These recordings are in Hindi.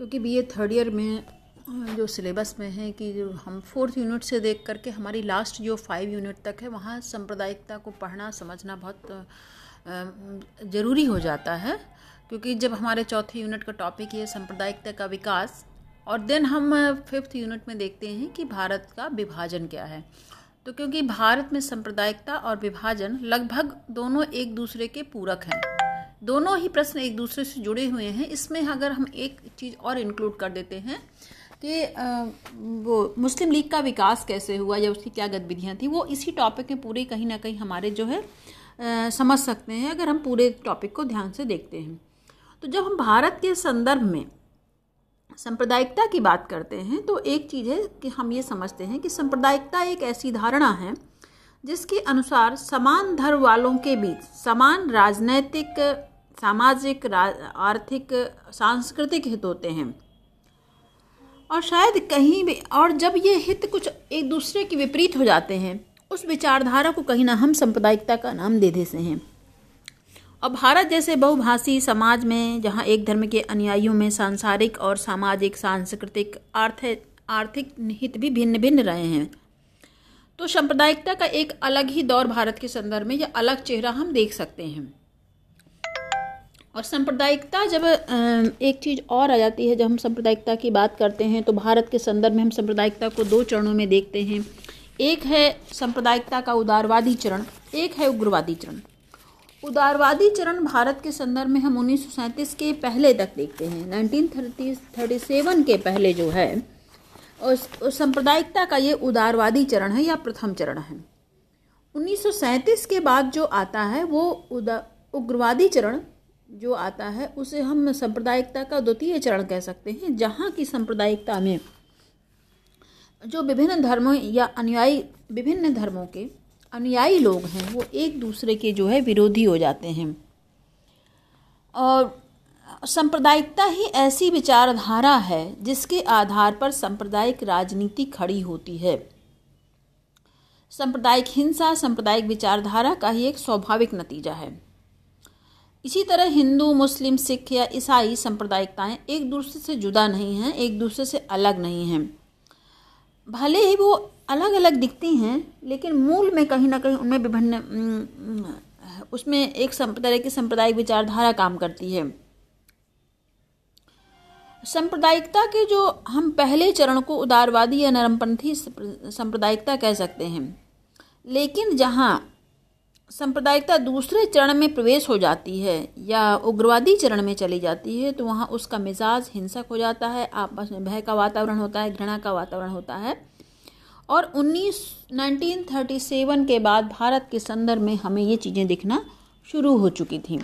क्योंकि बी ए थर्ड ईयर में जो सिलेबस में है कि जो हम फोर्थ यूनिट से देख करके हमारी लास्ट जो फाइव यूनिट तक है, वहाँ सांप्रदायिकता को पढ़ना, समझना बहुत ज़रूरी हो जाता है। क्योंकि जब हमारे चौथे यूनिट का टॉपिक ये सांप्रदायिकता का विकास, और देन हम फिफ्थ यूनिट में देखते हैं कि भारत का विभाजन क्या है। तो क्योंकि भारत में सांप्रदायिकता और विभाजन लगभग दोनों एक दूसरे के पूरक हैं। दोनों ही प्रश्न एक दूसरे से जुड़े हुए हैं। इसमें अगर हम एक चीज़ और इंक्लूड कर देते हैं कि वो मुस्लिम लीग का विकास कैसे हुआ या उसकी क्या गतिविधियाँ थी, वो इसी टॉपिक में पूरे कहीं ना कहीं हमारे जो है समझ सकते हैं, अगर हम पूरे टॉपिक को ध्यान से देखते हैं। तो जब हम भारत के संदर्भ में सांप्रदायिकता की बात करते हैं तो एक चीज़ है कि हम ये समझते हैं कि सांप्रदायिकता एक ऐसी धारणा है, जिसके अनुसार समान धर्म वालों के बीच समान राजनैतिक सामाजिक आर्थिक, सांस्कृतिक हित होते हैं। और शायद कहीं भी, और जब ये हित कुछ एक दूसरे के विपरीत हो जाते हैं, उस विचारधारा को कहीं ना हम सांप्रदायिकता का नाम दे देते हैं। और भारत जैसे बहुभाषी समाज में, जहाँ एक धर्म के अनुयायियों में सांसारिक और सामाजिक, सांस्कृतिक आर्थिक आर्थिक हित भी भिन्न भिन्न रहे हैं तो सांप्रदायिकता का एक अलग ही दौर भारत के संदर्भ में या अलग चेहरा हम देख सकते हैं। और सांप्रदायिकता जब एक चीज़ और आ जाती है, जब हम सांप्रदायिकता की बात करते हैं तो भारत के संदर्भ में हम सांप्रदायिकता को दो चरणों में देखते हैं। एक है सांप्रदायिकता का उदारवादी चरण, एक है उग्रवादी चरण। उदारवादी चरण भारत के संदर्भ में हम उन्नीस सौ सैंतीस के पहले तक देखते हैं, नाइनटीन थर्टी सेवन के पहले जो है उस सांप्रदायिकता का ये उदारवादी चरण है या प्रथम चरण है। उन्नीस सौ सैंतीस के बाद जो आता है, वो उदा, उग्रवादी चरण जो आता है, उसे हम सांप्रदायिकता का द्वितीय चरण कह सकते हैं, जहाँ की सांप्रदायिकता में जो विभिन्न धर्मों या अनुयायी, विभिन्न धर्मों के अनुयायी लोग हैं, वो एक दूसरे के जो है विरोधी हो जाते हैं। और सांप्रदायिकता ही ऐसी विचारधारा है, जिसके आधार पर सांप्रदायिक राजनीति खड़ी होती है। सांप्रदायिक हिंसा, सांप्रदायिक विचारधारा का ही एक स्वाभाविक नतीजा है। इसी तरह हिंदू, मुस्लिम, सिख या ईसाई सांप्रदायिकताएँ एक दूसरे से जुदा नहीं हैं, एक दूसरे से अलग नहीं हैं। भले ही वो अलग अलग दिखती हैं, लेकिन मूल में कहीं ना कहीं उनमें विभिन्न उसमें एक तरह की सांप्रदायिक विचारधारा काम करती है। सांप्रदायिकता के जो हम पहले चरण को उदारवादी या नरमपंथी सांप्रदायिकता कह सकते हैं। लेकिन जहाँ सांप्रदायिकता दूसरे चरण में प्रवेश हो जाती है या उग्रवादी चरण में चली जाती है तो वहाँ उसका मिजाज हिंसक हो जाता है, आपस में भय का वातावरण होता है, घृणा का वातावरण होता है। और 19 1937 के बाद भारत के संदर्भ में हमें ये चीज़ें दिखना शुरू हो चुकी थी।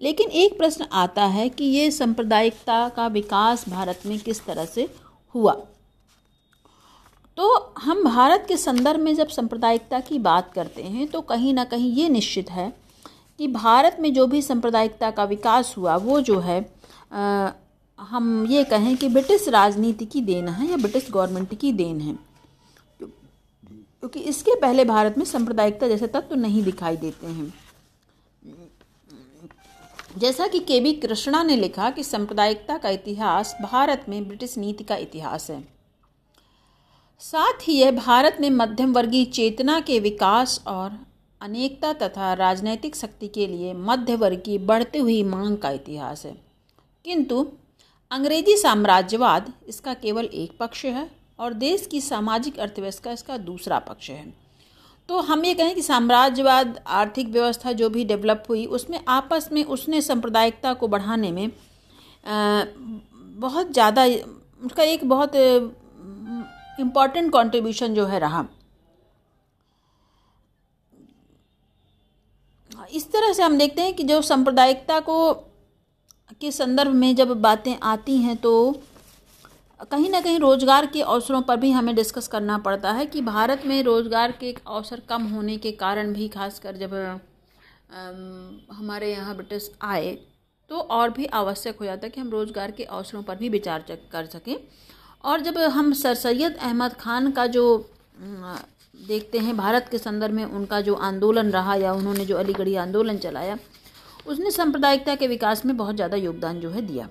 लेकिन एक प्रश्न आता है कि ये सांप्रदायिकता का विकास भारत में किस तरह से हुआ? तो हम भारत के संदर्भ में जब सांप्रदायिकता की बात करते हैं तो कहीं ना कहीं ये निश्चित है कि भारत में जो भी सांप्रदायिकता का विकास हुआ वो जो है आ, हम ये कहें कि ब्रिटिश राजनीति की देन है या ब्रिटिश गवर्नमेंट की देन है। क्योंकि इसके पहले भारत में सांप्रदायिकता जैसे तत्व तो नहीं दिखाई देते हैं। जैसा कि के बी कृष्णा ने लिखा कि सांप्रदायिकता का इतिहास भारत में ब्रिटिश नीति का इतिहास है। साथ ही यह भारत में मध्यम वर्गीय चेतना के विकास और अनेकता तथा राजनैतिक शक्ति के लिए मध्य वर्ग की बढ़ती हुई मांग का इतिहास है। किंतु अंग्रेज़ी साम्राज्यवाद इसका केवल एक पक्ष है और देश की सामाजिक अर्थव्यवस्था इसका दूसरा पक्ष है। तो हम ये कहें कि साम्राज्यवाद, आर्थिक व्यवस्था जो भी डेवलप हुई, उसमें आपस में उसने सांप्रदायिकता को बढ़ाने में बहुत ज़्यादा, उसका एक बहुत इंपॉर्टेंट कंट्रीब्यूशन जो है रहा। इस तरह से हम देखते हैं कि जो सांप्रदायिकता को के संदर्भ में जब बातें आती हैं तो कहीं ना कहीं रोज़गार के अवसरों पर भी हमें डिस्कस करना पड़ता है कि भारत में रोज़गार के अवसर कम होने के कारण भी खासकर जब हमारे यहाँ ब्रिटिश आए तो और भी आवश्यक हो जाता है कि हम रोज़गार के अवसरों पर भी विचार कर सकें। और जब हम सर सैयद अहमद ख़ान का जो देखते हैं भारत के संदर्भ में उनका जो आंदोलन रहा या उन्होंने जो अलीगढ़ी आंदोलन चलाया, उसने सांप्रदायिकता के विकास में बहुत ज़्यादा योगदान जो है दिया।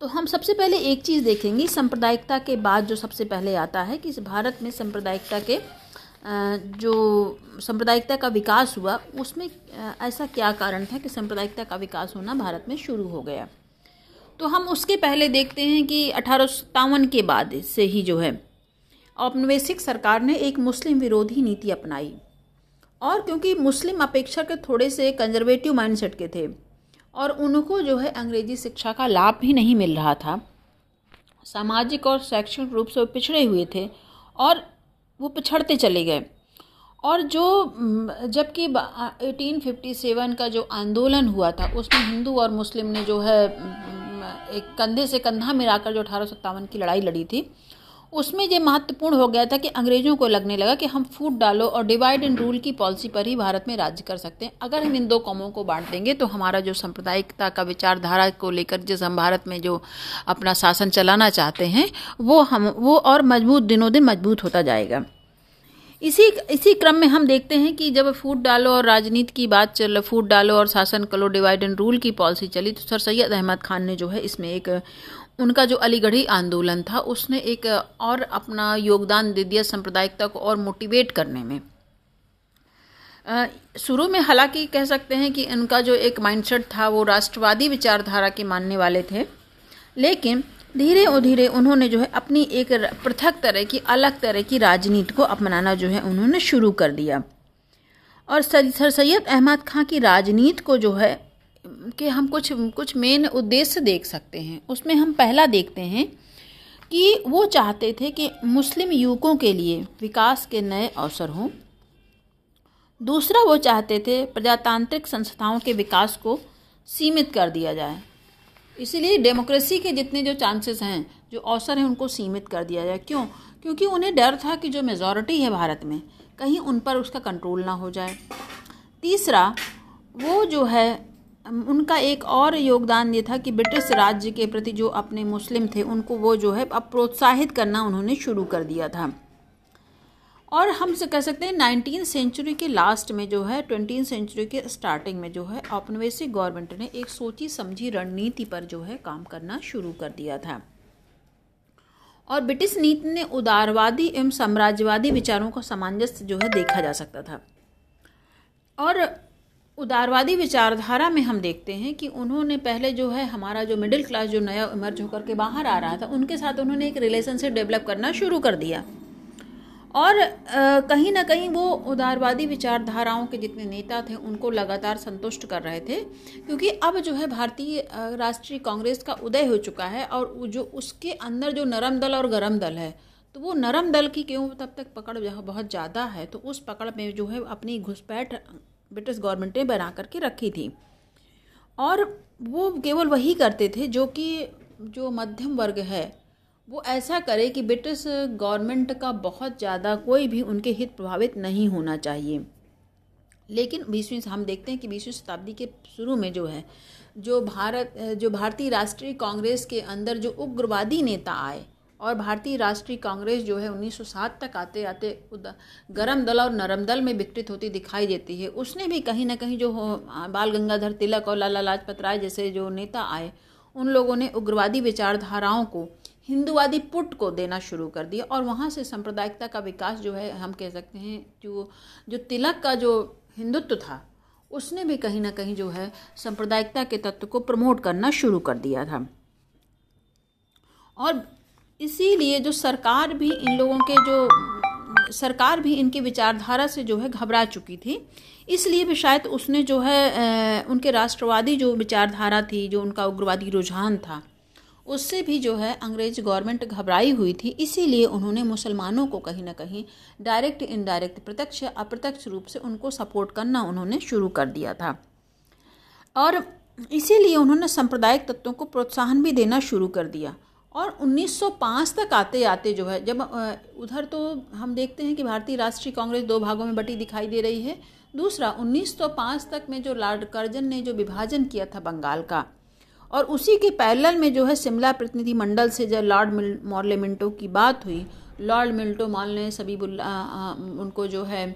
तो हम सबसे पहले एक चीज़ देखेंगे, सांप्रदायिकता के बाद जो सबसे पहले आता है कि भारत में सांप्रदायिकता के जो सांप्रदायिकता का विकास हुआ, उसमें ऐसा क्या कारण था कि सांप्रदायिकता का विकास होना भारत में शुरू हो गया? तो हम उसके पहले देखते हैं कि अठारह सौ सत्तावन के बाद से ही जो है, औपनिवेशिक सरकार ने एक मुस्लिम विरोधी नीति अपनाई। और क्योंकि मुस्लिम अपेक्षा के थोड़े से कंजर्वेटिव माइंडसेट के थे, और उनको जो है अंग्रेज़ी शिक्षा का लाभ भी नहीं मिल रहा था, सामाजिक और शैक्षणिक रूप से वो पिछड़े हुए थे और वो पिछड़ते चले गए। और जो जबकि 1857 का जो आंदोलन हुआ था, उसमें हिंदू और मुस्लिम ने जो है एक कंधे से कंधा मिलाकर जो अठारह सौ सत्तावन की लड़ाई लड़ी थी, उसमें ये महत्वपूर्ण हो गया था कि अंग्रेज़ों को लगने लगा कि हम फूट डालो और डिवाइड एंड रूल की पॉलिसी पर ही भारत में राज्य कर सकते हैं। अगर हम इन दो कौमों को बांट देंगे तो हमारा जो सांप्रदायिकता का विचारधारा को लेकर जिस हम भारत में जो अपना शासन चलाना चाहते हैं, वो हम, वो और मज़बूत, दिनों दिन मज़बूत होता जाएगा। इसी इसी क्रम में हम देखते हैं कि जब फूट डालो और राजनीति की बात चल, फूट डालो और शासन करो डिवाइड एंड रूल की पॉलिसी चली तो सर सैयद अहमद खान ने जो है इसमें एक, उनका जो अलीगढ़ी आंदोलन था, उसने एक और अपना योगदान दे दिया सांप्रदायिकता को और मोटिवेट करने में। शुरू में हालाँकि कह सकते हैं कि उनका जो एक माइंडसेट था, वो राष्ट्रवादी विचारधारा के मानने वाले थे, लेकिन धीरे और धीरे उन्होंने जो है अपनी एक पृथक तरह की, अलग तरह की राजनीति को अपनाना जो है उन्होंने शुरू कर दिया। और सर सैयद अहमद खां की राजनीति को जो है, कि हम कुछ कुछ मेन उद्देश्य देख सकते हैं। उसमें हम पहला देखते हैं कि वो चाहते थे कि मुस्लिम युवकों के लिए विकास के नए अवसर हों। दूसरा, वो चाहते थे प्रजातांत्रिक संस्थाओं के विकास को सीमित कर दिया जाए। इसीलिए डेमोक्रेसी के जितने जो चांसेस हैं, जो अवसर हैं, उनको सीमित कर दिया जाए। क्यों? क्योंकि उन्हें डर था कि जो मेजॉरिटी है भारत में, कहीं उन पर उसका कंट्रोल ना हो जाए। तीसरा, वो जो है, उनका एक और योगदान ये था कि ब्रिटिश राज्य के प्रति जो अपने मुस्लिम थे, उनको वो जो है अब प्रोत्साहित करना उन्होंने शुरू कर दिया था। और हम से कह सकते हैं नाइनटीन सेंचुरी के लास्ट में जो है ट्वेंटी सेंचुरी के स्टार्टिंग में जो है, औपनिवेशिक गवर्नमेंट ने एक सोची समझी रणनीति पर जो है काम करना शुरू कर दिया था। और ब्रिटिश नीति ने उदारवादी एवं साम्राज्यवादी विचारों का सामंजस्य जो है देखा जा सकता था। और उदारवादी विचारधारा में हम देखते हैं कि उन्होंने पहले जो है, हमारा जो मिडिल क्लास जो नया इमर्ज होकर के बाहर आ रहा था, उनके साथ उन्होंने एक रिलेशनशिप डेवलप करना शुरू कर दिया। और कहीं ना कहीं वो उदारवादी विचारधाराओं के जितने नेता थे, उनको लगातार संतुष्ट कर रहे थे, क्योंकि अब जो है भारतीय राष्ट्रीय कांग्रेस का उदय हो चुका है और जो उसके अंदर जो नरम दल और गरम दल है तो वो नरम दल की क्यों तब तक पकड़ बहुत ज़्यादा है तो उस पकड़ में जो है अपनी घुसपैठ ब्रिटिश गवर्नमेंट ने बना करके रखी थी। और वो केवल वही करते थे जो कि, जो मध्यम वर्ग है वो ऐसा करे कि ब्रिटिश गवर्नमेंट का बहुत ज़्यादा कोई भी उनके हित प्रभावित नहीं होना चाहिए। लेकिन बीसवीं हम देखते हैं कि बीसवीं शताब्दी के शुरू में जो है, जो भारत, जो भारतीय राष्ट्रीय कांग्रेस के अंदर जो उग्रवादी नेता आए और भारतीय राष्ट्रीय कांग्रेस जो है 1907 तक आते आते गरम दल और नरम दल में विकसित होती दिखाई देती है। उसने भी कहीं ना कहीं जो बाल गंगाधर तिलक और लाला लाजपत राय जैसे जो नेता आए, उन लोगों ने उग्रवादी विचारधाराओं को हिंदुवादी पुट को देना शुरू कर दिया और वहाँ से सांप्रदायिकता का विकास जो है, हम कह सकते हैं, जो जो तिलक का जो हिंदुत्व था, उसने भी कहीं ना कहीं जो है, सांप्रदायिकता के तत्व को प्रमोट करना शुरू कर दिया था। और इसीलिए जो सरकार भी इन लोगों के जो, सरकार भी इनकी विचारधारा से जो है घबरा चुकी थी, इसलिए भी शायद उसने जो है उनके राष्ट्रवादी जो विचारधारा थी, जो उनका उग्रवादी रुझान था उससे भी जो है अंग्रेज़ गवर्नमेंट घबराई हुई थी, इसीलिए उन्होंने मुसलमानों को कहीं ना कहीं डायरेक्ट इनडायरेक्ट प्रत्यक्ष, अप्रत्यक्ष रूप से उनको सपोर्ट करना उन्होंने शुरू कर दिया था। और इसीलिए उन्होंने सांप्रदायिक तत्वों को प्रोत्साहन भी देना शुरू कर दिया। और 1905 तक आते आते जो है, जब उधर तो हम देखते हैं कि भारतीय राष्ट्रीय कांग्रेस दो भागों में बटी दिखाई दे रही है। दूसरा 1905 तक में जो लॉर्ड कर्जन ने जो विभाजन किया था बंगाल का और उसी के पैरेलल में जो है शिमला प्रतिनिधि मंडल से जब लॉर्ड मॉर्ले मिंटो की बात हुई, लॉर्ड मिल्टो मॉल ने सबीबुल्ला उनको जो है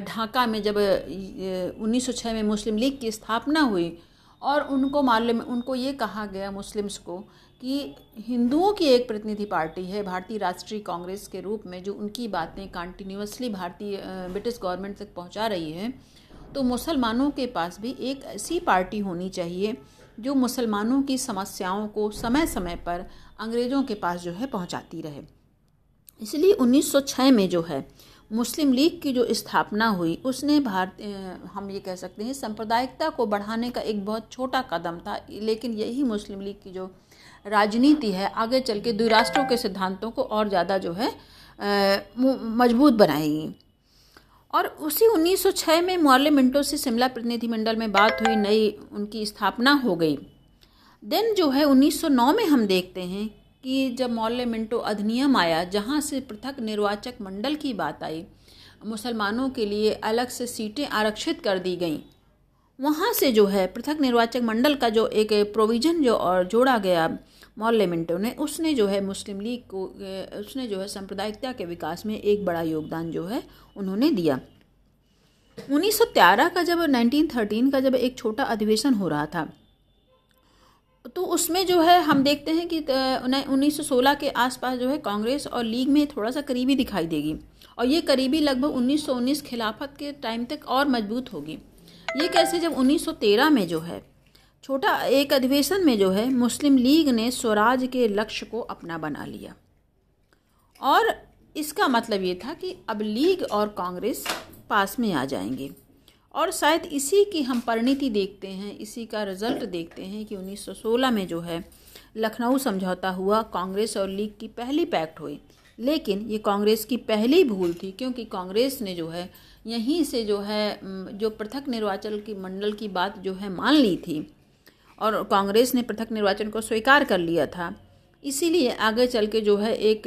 ढाका में जब 1906 में मुस्लिम लीग की स्थापना हुई और उनको मालूम उनको ये कहा गया मुस्लिम्स को कि हिंदुओं की एक प्रतिनिधि पार्टी है, भारतीय राष्ट्रीय कांग्रेस के रूप में जो उनकी बातें कंटिन्यूसली भारतीय ब्रिटिश गवर्नमेंट तक पहुँचा रही है तो मुसलमानों के पास भी एक ऐसी पार्टी होनी चाहिए जो मुसलमानों की समस्याओं को समय समय पर अंग्रेज़ों के पास जो है पहुंचाती रहे। इसलिए 1906 में जो है, मुस्लिम लीग की जो स्थापना हुई, उसने भारत हम ये कह सकते हैं, सांप्रदायिकता को बढ़ाने का एक बहुत छोटा कदम था, लेकिन यही मुस्लिम लीग की जो राजनीति है, आगे चल के द्विराष्ट्रों के सिद्धांतों को और ज़्यादा जो है मज़बूत बनाएगी। और उसी 1906 में मौर्य मिंटो से शिमला प्रतिनिधिमंडल में बात हुई, नई उनकी स्थापना हो गई। देन जो है 1909 में हम देखते हैं कि जब मौल्य मिंटो अधिनियम आया, जहाँ से पृथक निर्वाचक मंडल की बात आई, मुसलमानों के लिए अलग से सीटें आरक्षित कर दी गईं। वहाँ से जो है पृथक निर्वाचक मंडल का जो एक प्रोविज़न जो और जोड़ा गया मौल्य ने, उसने जो है मुस्लिम लीग को उसने जो है सांप्रदायिकता के विकास में एक बड़ा योगदान जो है उन्होंने दिया। 1913 का जब 1913 का जब एक छोटा अधिवेशन हो रहा था तो उसमें जो है हम देखते हैं कि उन्नीस सौ सोलह के आसपास जो है कांग्रेस और लीग में थोड़ा सा करीबी दिखाई देगी और ये करीबी लगभग 1919 खिलाफत के टाइम तक और मज़बूत होगी। ये कैसे जब 1913 में जो है, छोटा एक अधिवेशन में जो है, मुस्लिम लीग ने स्वराज के लक्ष्य को अपना बना लिया। और इसका मतलब ये था कि अब लीग और कांग्रेस पास में आ जाएँगे। और शायद इसी की हम परिणति देखते हैं, इसी का रिज़ल्ट देखते हैं कि 1916 में जो है, लखनऊ समझौता हुआ, कांग्रेस और लीग की पहली पैक्ट हुई। लेकिन ये कांग्रेस की पहली भूल थी, क्योंकि कांग्रेस ने जो है यहीं से जो है जो पृथक निर्वाचन की मंडल की बात जो है मान ली थी और कांग्रेस ने पृथक निर्वाचन को स्वीकार कर लिया था। इसीलिए आगे चल के जो है एक,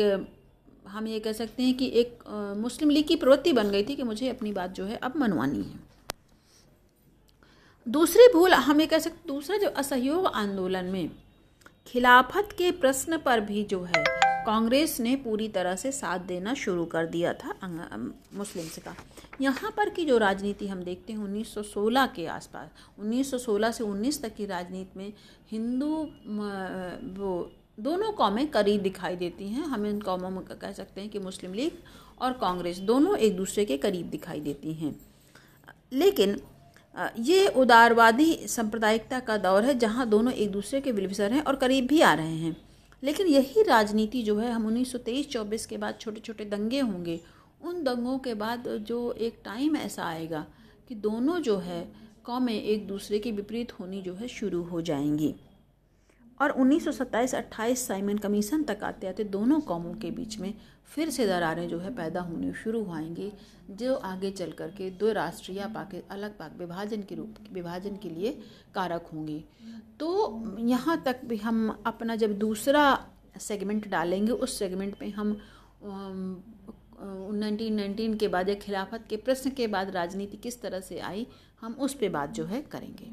हम ये कह सकते हैं कि एक मुस्लिम लीग की प्रवृत्ति बन गई थी कि मुझे अपनी बात जो है अब मनवानी है। दूसरी भूल, हम ये कह सकते दूसरा जो असहयोग आंदोलन में खिलाफत के प्रश्न पर भी जो है कांग्रेस ने पूरी तरह से साथ देना शुरू कर दिया था मुस्लिम्स का यहाँ पर की जो राजनीति हम देखते हैं 1916 के आसपास 1916 से 19 तक की राजनीति में हिंदू वो, दोनों कौमें करीब दिखाई देती हैं। हम इन कौमों में कह सकते हैं कि मुस्लिम लीग और कांग्रेस दोनों एक दूसरे के करीब दिखाई देती हैं। लेकिन ये उदारवादी सांप्रदायिकता का दौर है, जहाँ दोनों एक दूसरे के विलविसर हैं और करीब भी आ रहे हैं। लेकिन यही राजनीति जो है, हम उन्नीस सौ तेईस चौबीस के बाद छोटे छोटे दंगे होंगे। उन दंगों के बाद जो एक टाइम ऐसा आएगा कि दोनों जो है, कौमें एक दूसरे के विपरीत होनी जो है, शुरू हो जाएँगी। और 1927-28 साइमन कमीशन तक आते आते दोनों कौमों के बीच में फिर से दरारें जो है पैदा होनी शुरू होएँगी जो आगे चल कर के दो राष्ट्रीय पाकि, अलग पाक विभाजन के रूप, विभाजन के लिए कारक होंगी। तो यहाँ तक भी हम अपना जब दूसरा सेगमेंट डालेंगे, उस सेगमेंट में हम नाइनटीन नाइनटीन के बाद या खिलाफत के प्रश्न के बाद राजनीति किस तरह से आई, हम उस पर बात जो है करेंगे।